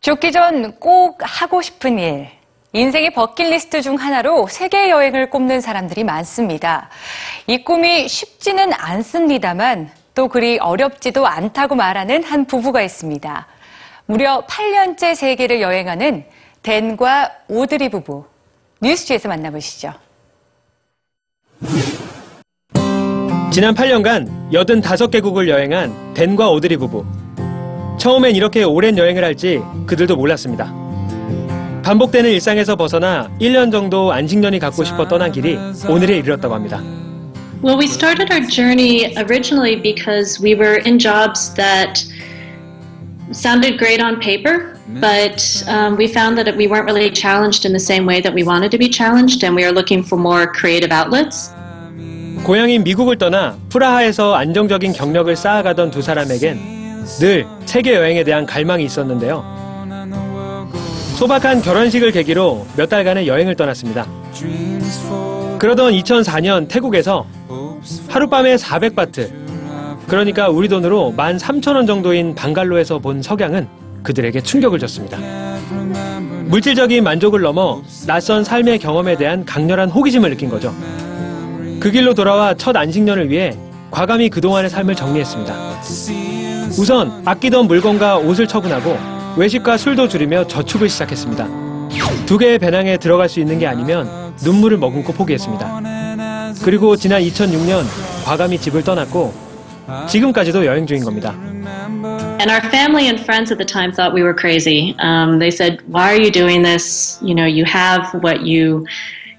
죽기 전 꼭 하고 싶은 일. 인생의 버킷리스트 중 하나로 세계 여행을 꼽는 사람들이 많습니다. 이 꿈이 쉽지는 않습니다만 또 그리 어렵지도 않다고 말하는 한 부부가 있습니다. 무려 8년째 세계를 여행하는 댄과 오드리 부부. 뉴스지에서 만나보시죠. 지난 8년간 85개국을 여행한 댄과 오드리 부부. 처음엔 이렇게 오랜 여행을 할지 그들도 몰랐습니다. 반복되는 일상에서 벗어나 1년 정도 안식년이 갖고 싶어 떠난 길이 오늘에 이르렀다고 합니다. Well, we started our journey originally because we were in jobs that sounded great on paper, but um, we found that we weren't really challenged in the same way that we wanted to be challenged, and we were looking for more creative outlets. 고향인 미국을 떠나 프라하에서 안정적인 경력을 쌓아가던 두 사람에겐 늘 세계 여행에 대한 갈망이 있었는데요. 소박한 결혼식을 계기로 몇 달간의 여행을 떠났습니다. 그러던 2004년 태국에서 하룻밤에 400바트, 그러니까 우리 돈으로 13,000원 정도인 방갈로에서 본 석양은 그들에게 충격을 줬습니다. 물질적인 만족을 넘어 낯선 삶의 경험에 대한 강렬한 호기심을 느낀 거죠. 그 길로 돌아와 첫 안식년을 위해 과감히 그동안의 삶을 정리했습니다. 우선 아끼던 물건과 옷을 처분하고 외식과 술도 줄이며 저축을 시작했습니다. 두 개의 배낭에 들어갈 수 있는 게 아니면 눈물을 머금고 포기했습니다. 그리고 지난 2006년 과감히 집을 떠났고 지금까지도 여행 중인 겁니다. And our family and friends at the time thought we were crazy. Um, they said, "Why are you doing this? You know, you have what you,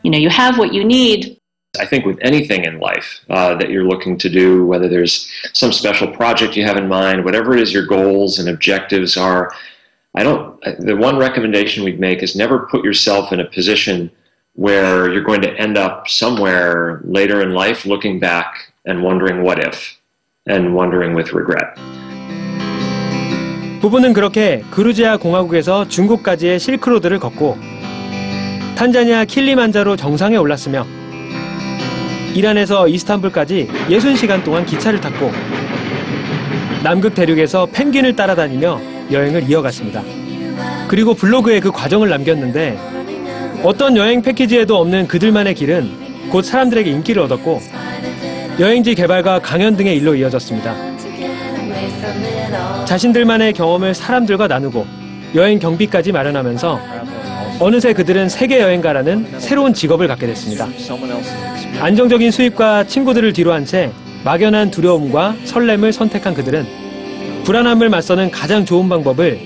you know, you have what you need. I think with anything in life uh, that you're looking to do, whether there's some special project you have in mind, whatever it is your goals and objectives are, I don't. The one recommendation we'd make is never put yourself in a position where you're going to end up somewhere later in life looking back and wondering what if, and wondering with regret. 부부는 그렇게 그루지아 공화국에서 중국까지의 실크로드를 걷고 탄자니아 킬리만자로 정상에 올랐으며 이란에서 이스탄불까지 60시간 동안 기차를 탔고 남극 대륙에서 펭귄을 따라다니며 여행을 이어갔습니다. 그리고 블로그에 그 과정을 남겼는데 어떤 여행 패키지에도 없는 그들만의 길은 곧 사람들에게 인기를 얻었고 여행지 개발과 강연 등의 일로 이어졌습니다. 자신들만의 경험을 사람들과 나누고 여행 경비까지 마련하면서 어느새 그들은 세계 여행가라는 새로운 직업을 갖게 됐습니다. 안정적인 수입과 친구들을 뒤로 한 채 막연한 두려움과 설렘을 선택한 그들은 불안함을 맞서는 가장 좋은 방법을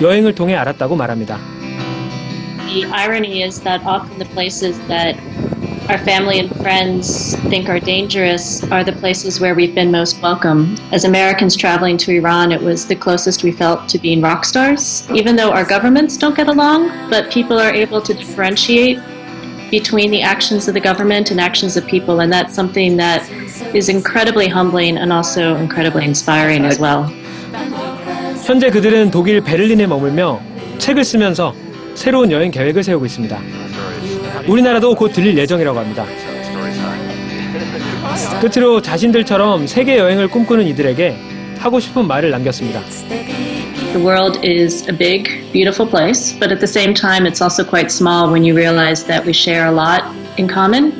여행을 통해 알았다고 말합니다. The irony is that often the places that our family and friends think are dangerous are the places where we've been most welcome. As Americans traveling to Iran, it was the closest we felt to being rock stars. Even though our governments don't get along, but people are able to differentiate between the actions of the government and actions of people, and that's something that is incredibly humbling and also incredibly inspiring as well. 현재 그들은 독일 베를린에 머물며 책을 쓰면서 새로운 여행 계획을 세우고 있습니다. 우리나라도 곧 들릴 예정이라고 합니다. 끝으로 자신들처럼 세계 여행을 꿈꾸는 이들에게 하고 싶은 말을 남겼습니다. The world is a big, beautiful place, but at the same time, it's also quite small when you realize that we share a lot in common.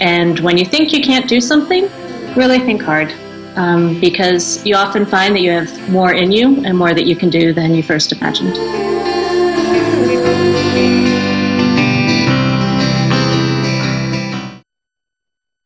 And when you think you can't do something, really think hard. Um, because you often find that you have more in you and more that you can do than you first imagined.